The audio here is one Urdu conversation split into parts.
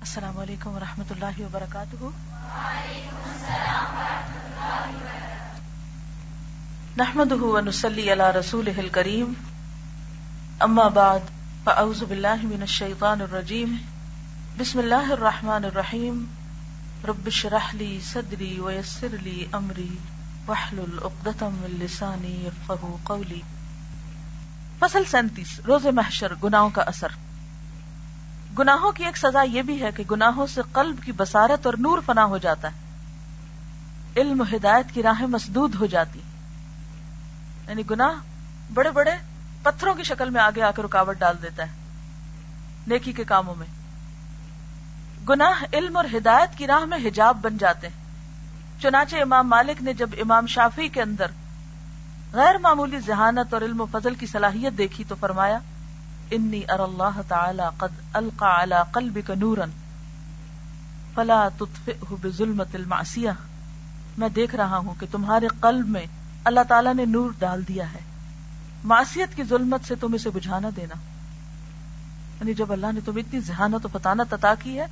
السلام علیکم ورحمۃ اللہ وبرکاتہ۔ نحمد ونسلی علی رسول کریم اما بعد، فاعوذ باللہ من الشیطان الرجیم۔ بسم اللہ الرحمن الرحیم۔ رب اشرح لی صدری ویسر لی امری۔ واحلل عقدۃ من لسانی یفقهوا قولی۔ فصل سینتیس، روز محشر، گناہوں کا اثر۔ گناہوں کی ایک سزا یہ بھی ہے کہ گناہوں سے قلب کی بسارت اور نور فنا ہو جاتا ہے۔ علم و ہدایت کی راہیں مسدود ہو جاتی۔ یعنی گناہ بڑے بڑے پتھروں کی شکل میں آگے آ کے رکاوٹ ڈال دیتا ہے۔ نیکی کے کاموں میں۔ گناہ علم اور ہدایت کی راہ میں حجاب بن جاتے ہیں۔ چنانچہ امام مالک نے جب امام شافی کے اندر غیر معمولی ذہانت اور علم و فضل کی صلاحیت دیکھی تو فرمایا انی ار اللہ تعالی قد القا على قلبك نورا فلا تطفئه بظلمت المعصیہ میں دیکھ رہا ہوں کہ تمہارے قلب میں اللہ تعالیٰ نے نور ڈال دیا ہے۔ معصیت کی ظلمت سے تم اسے بجھانا دینا۔ یعنی جب اللہ نے تم اتنی ذہانت و فتانت عطا کی ہے،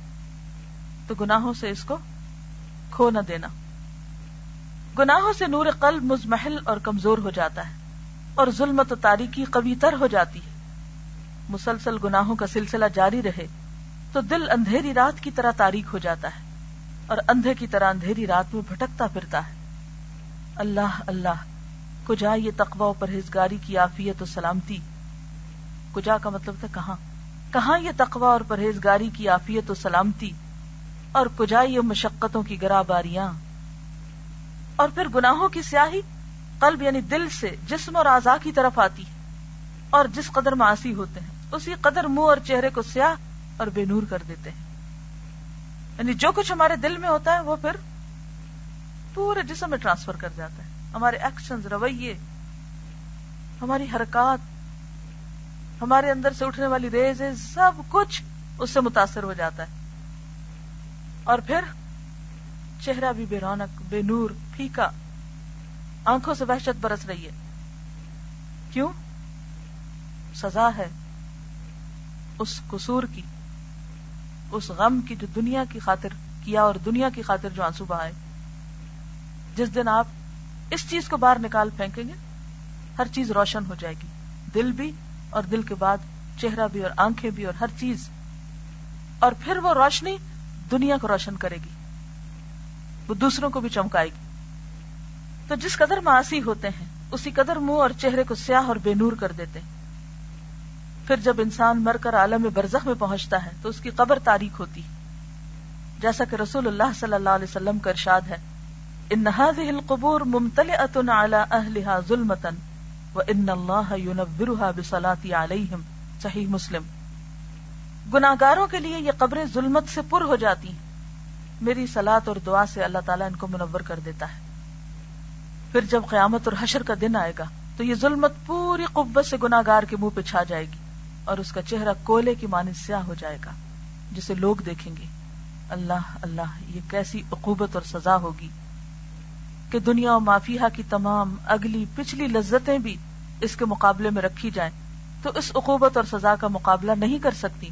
تو گناہوں سے اس کو کھو نہ دینا۔ گناہوں سے نور قلب مزمحل اور کمزور ہو جاتا ہے اور ظلمت و تاریکی قوی تر ہو جاتی ہے۔ مسلسل گناہوں کا سلسلہ جاری رہے تو دل اندھیری رات کی طرح تاریخ ہو جاتا ہے اور اندھے کی طرح اندھیری رات میں بھٹکتا پھرتا ہے۔ اللہ اللہ، کجا یہ تقوی و پرہیزگاری کی آفیت و سلامتی؟ کجا کا مطلب تھا کہاں؟ کہاں یہ تقوی اور پرہیزگاری کی آفیت و سلامتی؟ اور کجا یہ مشقتوں کی گرا باریاں؟ اور پھر گناہوں کی سیاہی قلب یعنی دل سے جسم اور اعضاء کی طرف آتی ہے اور جس قدر معاشی ہوتے ہیں۔ اسی قدر منہ اور چہرے کو سیاہ اور بے نور کر دیتے ہیں۔ یعنی جو کچھ ہمارے دل میں ہوتا ہے وہ پھر پورے جسم میں ٹرانسفر کر جاتا ہے۔ ہمارے ایکشن رویے، ہماری حرکات، ہمارے اندر سے اٹھنے والی ریز سب کچھ اس سے متاثر ہو جاتا ہے۔ اور پھر چہرہ بھی بے رونق، بے نور، پھیکا، آنکھوں سے وحشت برس رہی ہے۔ کیوں؟ سزا ہے۔ اس قصور کی، اس غم کی جو دنیا کی خاطر کیا اور دنیا کی خاطر جو آنسو بہائے۔ جس دن آپ اس چیز کو باہر نکال پھینکیں گے، ہر چیز روشن ہو جائے گی۔ دل بھی اور دل کے بعد چہرہ بھی اور آنکھیں بھی اور ہر چیز۔ اور پھر وہ روشنی دنیا کو روشن کرے گی۔ وہ دوسروں کو بھی چمکائے گی۔ تو جس قدر معاشی ہوتے ہیں، اسی قدر منہ اور چہرے کو سیاہ اور بے نور کر دیتے ہیں۔ پھر جب انسان مر کر عالم برزخ میں پہنچتا ہے تو اس کی قبر تاریخ ہوتی جیسا کہ رسول اللہ صلی اللہ علیہ وسلم کا ارشاد ہے، ان هذه القبور ممتلئه على اهلها ظلمة وان الله ينورها بصلاه عليهم صحیح مسلم۔ گناہگاروں کے لیے یہ قبریں ظلمت سے پر ہو جاتی ہیں۔ میری صلات اور دعا سے اللہ تعالیٰ ان کو منور کر دیتا ہے۔ پھر جب قیامت اور حشر کا دن آئے گا تو یہ ظلمت پوری قوت سے گناگار کے منہ پہ چھا جائے گی۔ اور اس کا چہرہ کولے کی مانند سیاہ ہو جائے گا، جسے لوگ دیکھیں گے۔ اللہ اللہ، یہ کیسی عقوبت اور سزا ہوگی کہ دنیا و مافیہ کی تمام اگلی پچھلی لذتیں بھی اس کے مقابلے میں رکھی جائیں۔ تو اس عقوبت اور سزا کا مقابلہ نہیں کر سکتی۔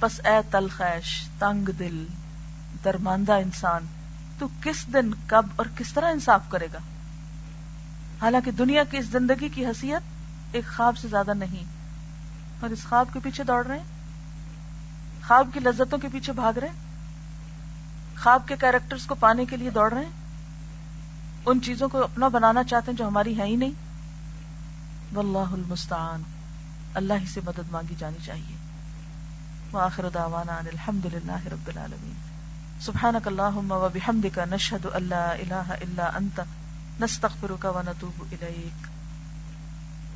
بس اے تلخیش، تنگ دل، درماندہ انسان، تو کس دن کب اور کس طرح انصاف کرے گا؟ حالانکہ دنیا کی اس زندگی کی حیثیت ایک خواب سے زیادہ نہیں۔ اور اس خواب کے پیچھے دوڑ رہے ہیں؟ خواب کی لذتوں کے پیچھے بھاگ رہے ہیں؟ خواب کے کیریکٹرز کو پانے کے لیے دوڑ رہے ہیں؟ ان چیزوں کو اپنا بنانا چاہتے ہیں جو ہماری ہے ہی نہیں؟ واللہ المستعان۔ اللہ ہی سے مدد مانگی جانی چاہیے۔ وآخر دعوانا ان الحمد للہ رب العالمین۔ سبحانک اللہم و بحمدک، نشہد اللہ الہ الا انت، نستغفرک و نتوب الیک۔